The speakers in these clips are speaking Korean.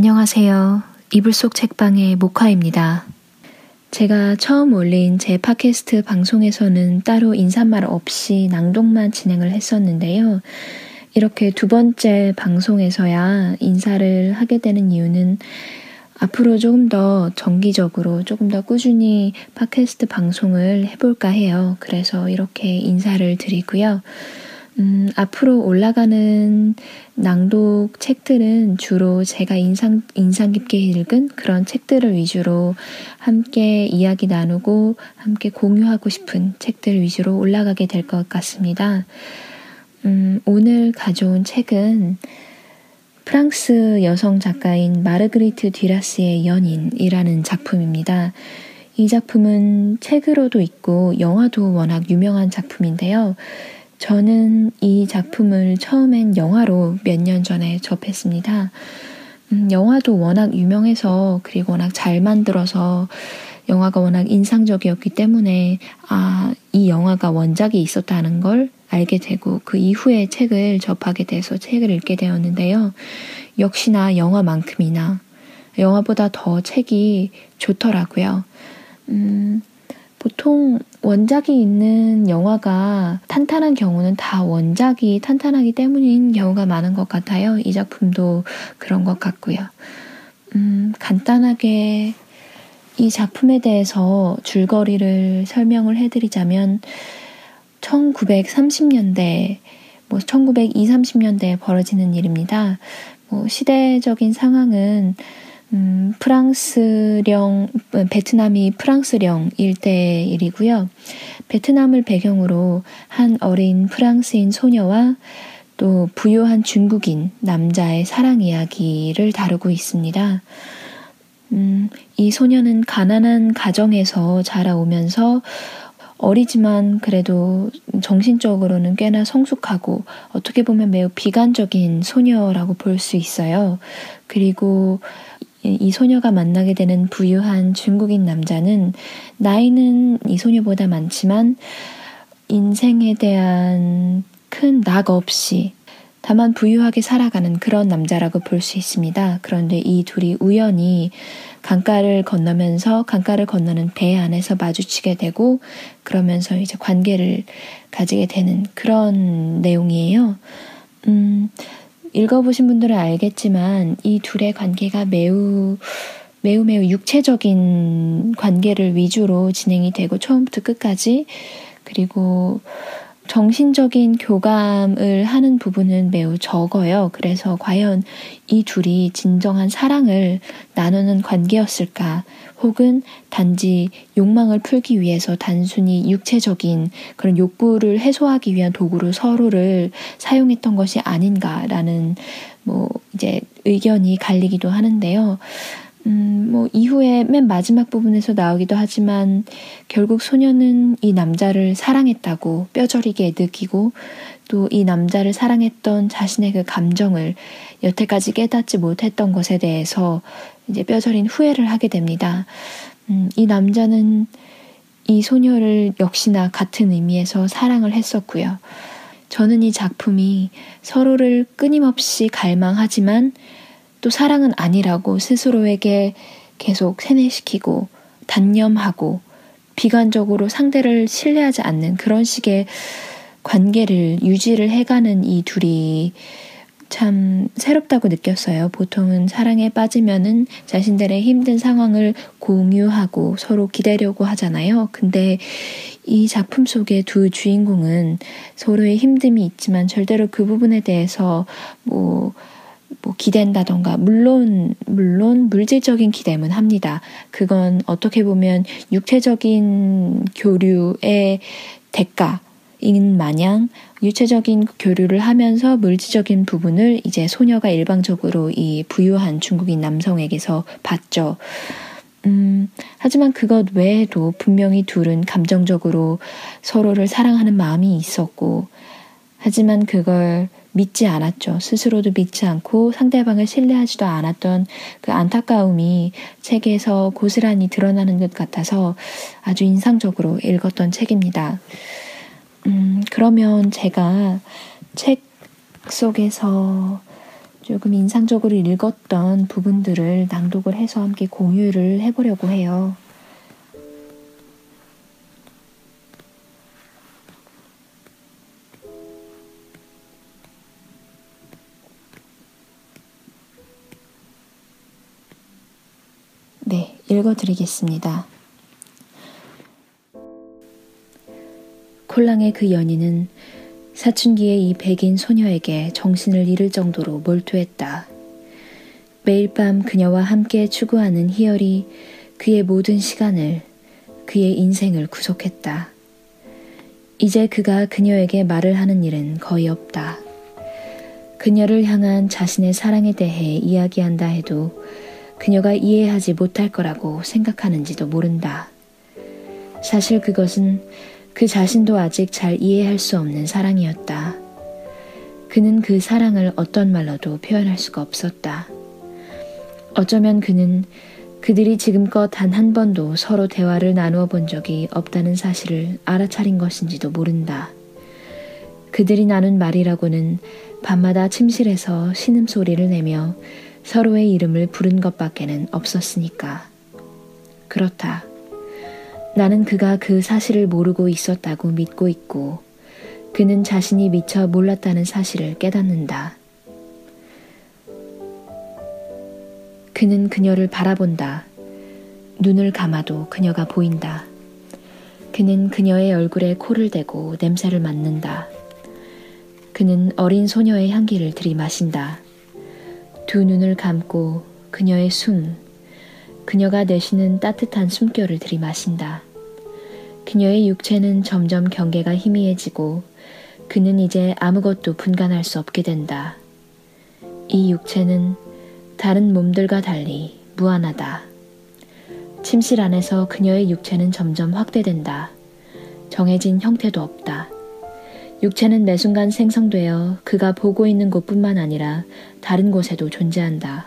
안녕하세요. 이불 속 책방의 모카입니다. 제가 처음 올린 제 팟캐스트 방송에서는 따로 인사말 없이 낭독만 진행을 했었는데요. 이렇게 두 번째 방송에서야 인사를 하게 되는 이유는 앞으로 조금 더 정기적으로 조금 더 꾸준히 팟캐스트 방송을 해볼까 해요. 그래서 이렇게 인사를 드리고요. 음, 앞으로 올라가는 낭독 책들은 주로 제가 인상, 인상 깊게 읽은 그런 책들을 위주로 함께 이야기 나누고 함께 공유하고 싶은 책들 위주로 올라가게 될 것 같습니다. 음, 오늘 가져온 책은 프랑스 여성 작가인 마르그리트 듀라스의 연인이라는 작품입니다. 이 작품은 책으로도 있고 영화도 워낙 유명한 작품인데요. 저는 이 작품을 처음엔 영화로 몇 년 전에 접했습니다. 음, 영화도 워낙 유명해서 그리고 워낙 잘 만들어서 영화가 워낙 인상적이었기 때문에 아, 이 영화가 원작이 있었다는 걸 알게 되고 그 이후에 책을 접하게 돼서 책을 읽게 되었는데요. 역시나 영화만큼이나 영화보다 더 책이 좋더라고요. 음, 보통 원작이 있는 영화가 탄탄한 경우는 다 원작이 탄탄하기 때문인 경우가 많은 것 같아요. 이 작품도 그런 것 같고요. 음, 간단하게 이 작품에 대해서 줄거리를 설명을 해드리자면 1930년대, 뭐 1920, 30년대에 벌어지는 일입니다. 뭐 시대적인 상황은 음, 프랑스령, 베트남이 프랑스령 일대 일이고요. 베트남을 배경으로 한 어린 프랑스인 소녀와 또 부유한 중국인 남자의 사랑 이야기를 다루고 있습니다. 음, 이 소녀는 가난한 가정에서 자라오면서 어리지만 그래도 정신적으로는 꽤나 성숙하고 어떻게 보면 매우 비관적인 소녀라고 볼 수 있어요. 그리고 이 소녀가 만나게 되는 부유한 중국인 남자는 나이는 이 소녀보다 많지만 인생에 대한 큰 낙 없이 다만 부유하게 살아가는 그런 남자라고 볼 수 있습니다. 그런데 이 둘이 우연히 강가를 건너면서 강가를 건너는 배 안에서 마주치게 되고 그러면서 이제 관계를 가지게 되는 그런 내용이에요. 음, 읽어보신 분들은 알겠지만 이 둘의 관계가 매우 매우 매우 육체적인 관계를 위주로 진행이 되고 처음부터 끝까지 그리고 정신적인 교감을 하는 부분은 매우 적어요. 그래서 과연 이 둘이 진정한 사랑을 나누는 관계였을까? 혹은 단지 욕망을 풀기 위해서 단순히 육체적인 그런 욕구를 해소하기 위한 도구로 서로를 사용했던 것이 아닌가라는 뭐 이제 의견이 갈리기도 하는데요. 음, 뭐, 이후에 맨 마지막 부분에서 나오기도 하지만 결국 소녀는 이 남자를 사랑했다고 뼈저리게 느끼고 또 이 남자를 사랑했던 자신의 그 감정을 여태까지 깨닫지 못했던 것에 대해서 이제 뼈저린 후회를 하게 됩니다. 음, 이 남자는 이 소녀를 역시나 같은 의미에서 사랑을 했었고요. 저는 이 작품이 서로를 끊임없이 갈망하지만 또 사랑은 아니라고 스스로에게 계속 세뇌시키고 단념하고 비관적으로 상대를 신뢰하지 않는 그런 식의 관계를 유지를 해가는 이 둘이 참 새롭다고 느꼈어요. 보통은 사랑에 빠지면은 자신들의 힘든 상황을 공유하고 서로 기대려고 하잖아요. 근데 이 작품 속의 두 주인공은 서로의 힘듦이 있지만 절대로 그 부분에 대해서 뭐 뭐 기댄다던가 물론 물론 물질적인 기대은 합니다. 그건 어떻게 보면 육체적인 교류의 대가인 마냥 유체적인 교류를 하면서 물질적인 부분을 이제 소녀가 일방적으로 이 부유한 중국인 남성에게서 받죠. 음, 하지만 그것 외에도 분명히 둘은 감정적으로 서로를 사랑하는 마음이 있었고, 하지만 그걸 믿지 않았죠. 스스로도 믿지 않고 상대방을 신뢰하지도 않았던 그 안타까움이 책에서 고스란히 드러나는 것 같아서 아주 인상적으로 읽었던 책입니다. 음, 그러면 제가 책 속에서 조금 인상적으로 읽었던 부분들을 낭독을 해서 함께 공유를 해보려고 해요. 읽어드리겠습니다. 콜랑의 그 연인은 사춘기의 이 백인 소녀에게 정신을 잃을 정도로 몰두했다. 매일 밤 그녀와 함께 추구하는 희열이 그의 모든 시간을, 그의 인생을 구속했다. 이제 그가 그녀에게 말을 하는 일은 거의 없다. 그녀를 향한 자신의 사랑에 대해 이야기한다 해도 그녀가 이해하지 못할 거라고 생각하는지도 모른다. 사실 그것은 그 자신도 아직 잘 이해할 수 없는 사랑이었다. 그는 그 사랑을 어떤 말로도 표현할 수가 없었다. 어쩌면 그는 그들이 지금껏 단 한 번도 서로 대화를 나누어 본 적이 없다는 사실을 알아차린 것인지도 모른다. 그들이 나눈 말이라고는 밤마다 침실에서 신음소리를 내며 서로의 이름을 부른 것밖에는 없었으니까. 그렇다. 나는 그가 그 사실을 모르고 있었다고 믿고 있고 그는 자신이 미처 몰랐다는 사실을 깨닫는다. 그는 그녀를 바라본다. 눈을 감아도 그녀가 보인다. 그는 그녀의 얼굴에 코를 대고 냄새를 맡는다. 그는 어린 소녀의 향기를 들이마신다. 두 눈을 감고 그녀의 숨, 그녀가 내쉬는 따뜻한 숨결을 들이마신다. 그녀의 육체는 점점 경계가 희미해지고 그는 이제 아무것도 분간할 수 없게 된다. 이 육체는 다른 몸들과 달리 무한하다. 침실 안에서 그녀의 육체는 점점 확대된다. 정해진 형태도 없다. 육체는 매 순간 생성되어 그가 보고 있는 곳뿐만 아니라 다른 곳에도 존재한다.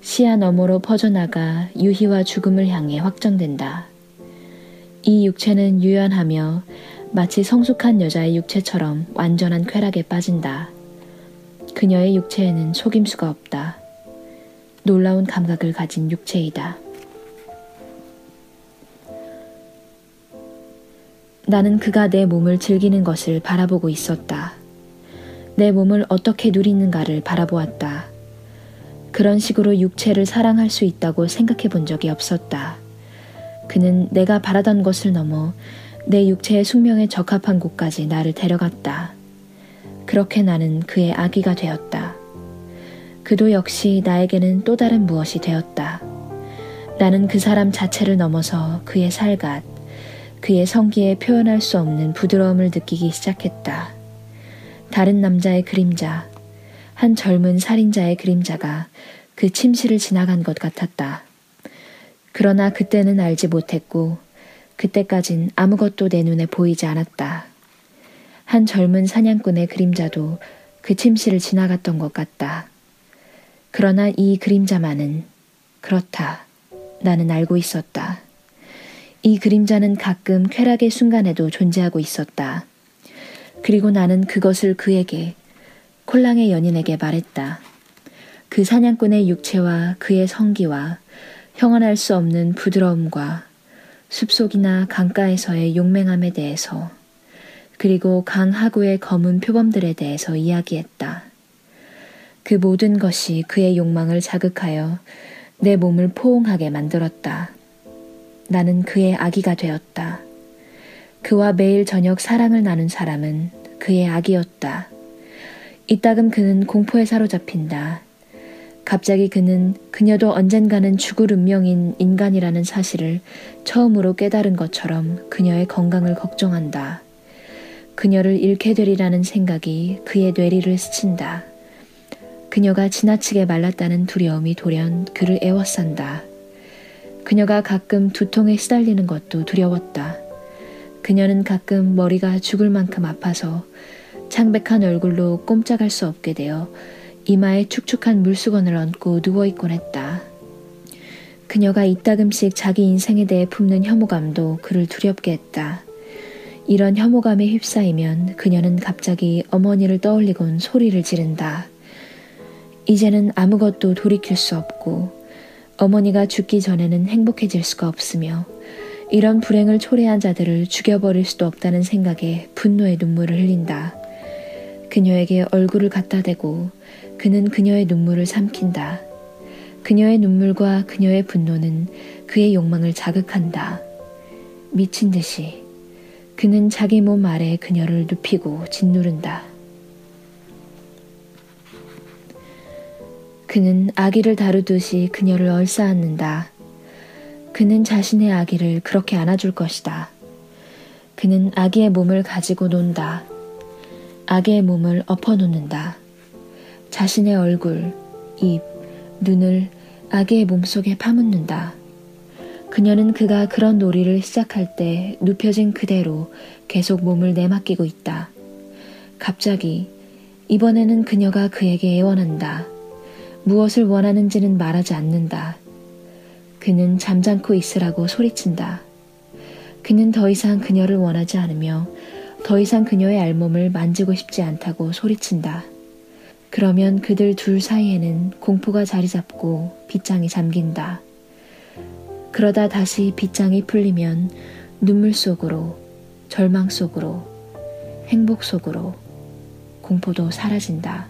시야 너머로 퍼져나가 유희와 죽음을 향해 확정된다. 이 육체는 유연하며 마치 성숙한 여자의 육체처럼 완전한 쾌락에 빠진다. 그녀의 육체에는 속임수가 없다. 놀라운 감각을 가진 육체이다. 나는 그가 내 몸을 즐기는 것을 바라보고 있었다. 내 몸을 어떻게 누리는가를 바라보았다. 그런 식으로 육체를 사랑할 수 있다고 생각해 본 적이 없었다. 그는 내가 바라던 것을 넘어 내 육체의 숙명에 적합한 곳까지 나를 데려갔다. 그렇게 나는 그의 아기가 되었다. 그도 역시 나에게는 또 다른 무엇이 되었다. 나는 그 사람 자체를 넘어서 그의 살갓, 그의 성기에 표현할 수 없는 부드러움을 느끼기 시작했다. 다른 남자의 그림자, 한 젊은 살인자의 그림자가 그 침실을 지나간 것 같았다. 그러나 그때는 알지 못했고, 그때까진 아무것도 내 눈에 보이지 않았다. 한 젊은 사냥꾼의 그림자도 그 침실을 지나갔던 것 같다. 그러나 이 그림자만은 그렇다. 나는 알고 있었다. 이 그림자는 가끔 쾌락의 순간에도 존재하고 있었다. 그리고 나는 그것을 그에게 콜랑의 연인에게 말했다. 그 사냥꾼의 육체와 그의 성기와 형언할 수 없는 부드러움과 숲속이나 강가에서의 용맹함에 대해서 그리고 강 하구의 검은 표범들에 대해서 이야기했다. 그 모든 것이 그의 욕망을 자극하여 내 몸을 포옹하게 만들었다. 나는 그의 아기가 되었다. 그와 매일 저녁 사랑을 나눈 사람은 그의 아기였다. 이따금 그는 공포에 사로잡힌다. 갑자기 그는 그녀도 언젠가는 죽을 운명인 인간이라는 사실을 처음으로 깨달은 것처럼 그녀의 건강을 걱정한다. 그녀를 잃게 되리라는 생각이 그의 뇌리를 스친다. 그녀가 지나치게 말랐다는 두려움이 돌연 그를 애워싼다. 그녀가 가끔 두통에 시달리는 것도 두려웠다. 그녀는 가끔 머리가 죽을 만큼 아파서 창백한 얼굴로 꼼짝할 수 없게 되어 이마에 축축한 물수건을 얹고 누워있곤 했다. 그녀가 이따금씩 자기 인생에 대해 품는 혐오감도 그를 두렵게 했다. 이런 혐오감에 휩싸이면 그녀는 갑자기 어머니를 떠올리곤 소리를 지른다. 이제는 아무것도 돌이킬 수 없고 어머니가 죽기 전에는 행복해질 수가 없으며 이런 불행을 초래한 자들을 죽여버릴 수도 없다는 생각에 분노의 눈물을 흘린다. 그녀에게 얼굴을 갖다 대고 그는 그녀의 눈물을 삼킨다. 그녀의 눈물과 그녀의 분노는 그의 욕망을 자극한다. 미친 듯이 그는 자기 몸 아래 그녀를 눕히고 짓누른다. 그는 아기를 다루듯이 그녀를 얼싸안는다. 그는 자신의 아기를 그렇게 안아줄 것이다. 그는 아기의 몸을 가지고 논다. 아기의 몸을 엎어놓는다. 자신의 얼굴, 입, 눈을 아기의 몸속에 파묻는다. 그녀는 그가 그런 놀이를 시작할 때 눕혀진 그대로 계속 몸을 내맡기고 있다. 갑자기 이번에는 그녀가 그에게 애원한다. 무엇을 원하는지는 말하지 않는다. 그는 잠잠고 있으라고 소리친다. 그는 더 이상 그녀를 원하지 않으며 더 이상 그녀의 알몸을 만지고 싶지 않다고 소리친다. 그러면 그들 둘 사이에는 공포가 자리 잡고 빗장이 잠긴다. 그러다 다시 빗장이 풀리면 눈물 속으로, 절망 속으로, 행복 속으로 공포도 사라진다.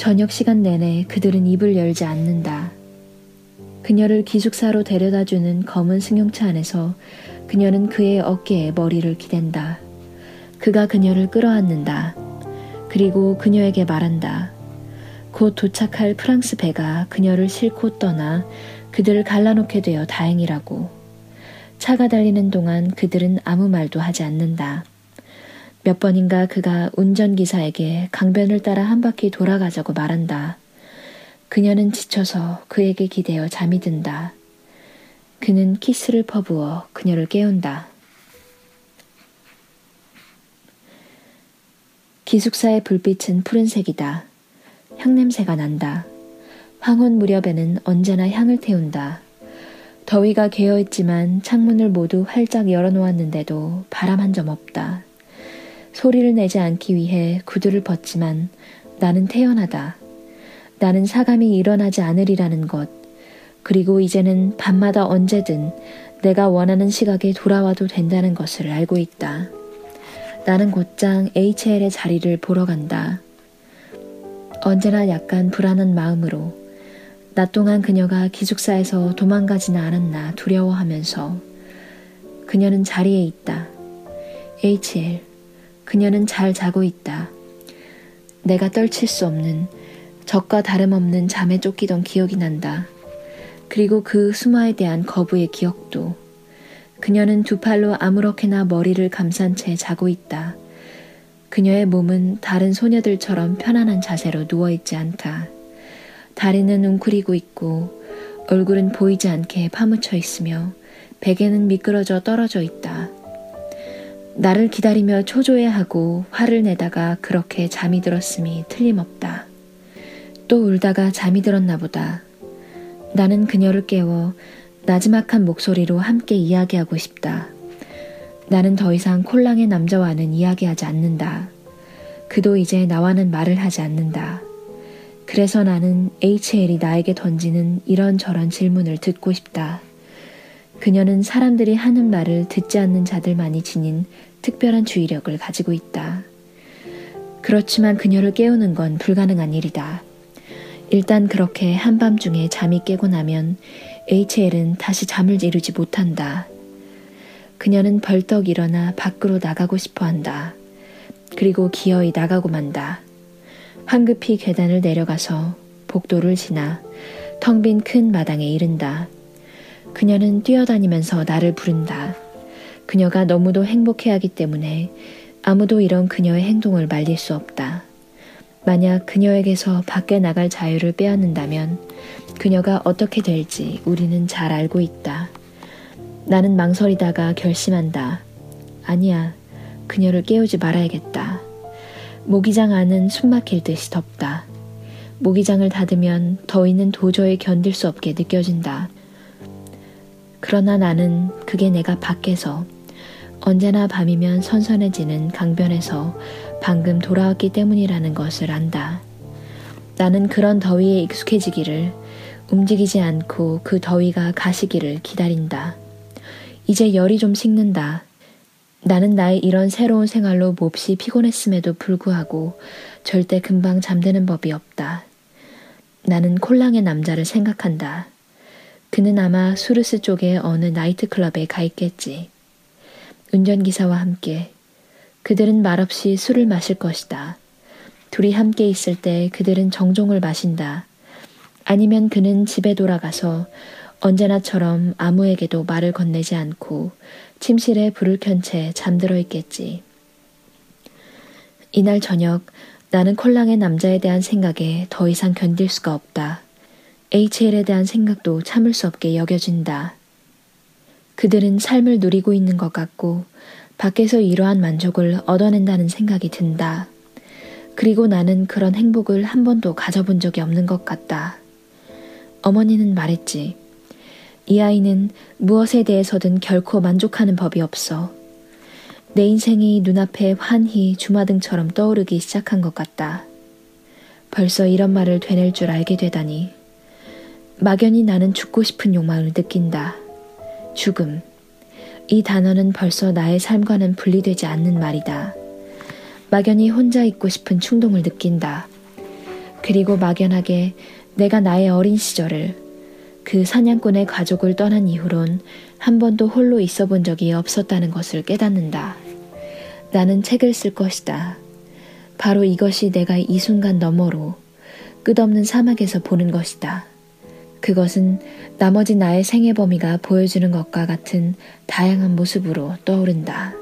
저녁 시간 내내 그들은 입을 열지 않는다. 그녀를 기숙사로 데려다 주는 검은 승용차 안에서 그녀는 그의 어깨에 머리를 기댄다. 그가 그녀를 끌어안는다. 그리고 그녀에게 말한다. 곧 도착할 프랑스 배가 그녀를 싣고 떠나 그들을 갈라놓게 되어 다행이라고. 차가 달리는 동안 그들은 아무 말도 하지 않는다. 몇 번인가 그가 운전기사에게 강변을 따라 한 바퀴 돌아가자고 말한다. 그녀는 지쳐서 그에게 기대어 잠이 든다. 그는 키스를 퍼부어 그녀를 깨운다. 기숙사의 불빛은 푸른색이다. 향냄새가 난다. 황혼 무렵에는 언제나 향을 태운다. 더위가 개어있지만 창문을 모두 활짝 열어놓았는데도 바람 한 점 없다. 소리를 내지 않기 위해 구두를 벗지만 나는 태연하다. 나는 사감이 일어나지 않으리라는 것. 그리고 이제는 밤마다 언제든 내가 원하는 시각에 돌아와도 된다는 것을 알고 있다. 나는 곧장 HL의 자리를 보러 간다. 언제나 약간 불안한 마음으로 낮 동안 그녀가 기숙사에서 도망가지는 않았나 두려워하면서 그녀는 자리에 있다. HL. 그녀는 잘 자고 있다. 내가 떨칠 수 없는 적과 다름없는 잠에 쫓기던 기억이 난다. 그리고 그 수마에 대한 거부의 기억도. 그녀는 두 팔로 아무렇게나 머리를 감싼 채 자고 있다. 그녀의 몸은 다른 소녀들처럼 편안한 자세로 누워있지 않다. 다리는 웅크리고 있고 얼굴은 보이지 않게 파묻혀 있으며 베개는 미끄러져 떨어져 있다. 나를 기다리며 초조해하고 화를 내다가 그렇게 잠이 들었음이 틀림없다. 또 울다가 잠이 들었나 보다. 나는 그녀를 깨워 나지막한 목소리로 함께 이야기하고 싶다. 나는 더 이상 콜랑의 남자와는 이야기하지 않는다. 그도 이제 나와는 말을 하지 않는다. 그래서 나는 HL이 나에게 던지는 이런저런 질문을 듣고 싶다. 그녀는 사람들이 하는 말을 듣지 않는 자들만이 지닌 특별한 주의력을 가지고 있다. 그렇지만 그녀를 깨우는 건 불가능한 일이다. 일단 그렇게 한밤중에 잠이 깨고 나면 HL은 다시 잠을 이루지 못한다. 그녀는 벌떡 일어나 밖으로 나가고 싶어 한다. 그리고 기어이 나가고 만다. 황급히 계단을 내려가서 복도를 지나 텅 빈 큰 마당에 이른다. 그녀는 뛰어다니면서 나를 부른다. 그녀가 너무도 행복해하기 때문에 아무도 이런 그녀의 행동을 말릴 수 없다. 만약 그녀에게서 밖에 나갈 자유를 빼앗는다면 그녀가 어떻게 될지 우리는 잘 알고 있다. 나는 망설이다가 결심한다. 아니야, 그녀를 깨우지 말아야겠다. 모기장 안은 숨막힐 듯이 덥다. 모기장을 닫으면 더위는 도저히 견딜 수 없게 느껴진다. 그러나 나는 그게 내가 밖에서 언제나 밤이면 선선해지는 강변에서 방금 돌아왔기 때문이라는 것을 안다. 나는 그런 더위에 익숙해지기를 움직이지 않고 그 더위가 가시기를 기다린다. 이제 열이 좀 식는다. 나는 나의 이런 새로운 생활로 몹시 피곤했음에도 불구하고 절대 금방 잠드는 법이 없다. 나는 콜랑의 남자를 생각한다. 그는 아마 수르스 쪽의 어느 나이트클럽에 가 있겠지. 운전기사와 함께. 그들은 말없이 술을 마실 것이다. 둘이 함께 있을 때 그들은 정종을 마신다. 아니면 그는 집에 돌아가서 언제나처럼 아무에게도 말을 건네지 않고 침실에 불을 켠 채 잠들어 있겠지. 이날 저녁 나는 콜랑의 남자에 대한 생각에 더 이상 견딜 수가 없다. HL에 대한 생각도 참을 수 없게 여겨진다. 그들은 삶을 누리고 있는 것 같고 밖에서 이러한 만족을 얻어낸다는 생각이 든다. 그리고 나는 그런 행복을 한 번도 가져본 적이 없는 것 같다. 어머니는 말했지. 이 아이는 무엇에 대해서든 결코 만족하는 법이 없어. 내 인생이 눈앞에 환히 주마등처럼 떠오르기 시작한 것 같다. 벌써 이런 말을 되낼 줄 알게 되다니. 막연히 나는 죽고 싶은 욕망을 느낀다. 죽음. 이 단어는 벌써 나의 삶과는 분리되지 않는 말이다. 막연히 혼자 있고 싶은 충동을 느낀다. 그리고 막연하게 내가 나의 어린 시절을 그 사냥꾼의 가족을 떠난 이후론 한 번도 홀로 있어 본 적이 없었다는 것을 깨닫는다. 나는 책을 쓸 것이다. 바로 이것이 내가 이 순간 너머로 끝없는 사막에서 보는 것이다. 그것은 나머지 나의 생애 범위가 보여주는 것과 같은 다양한 모습으로 떠오른다.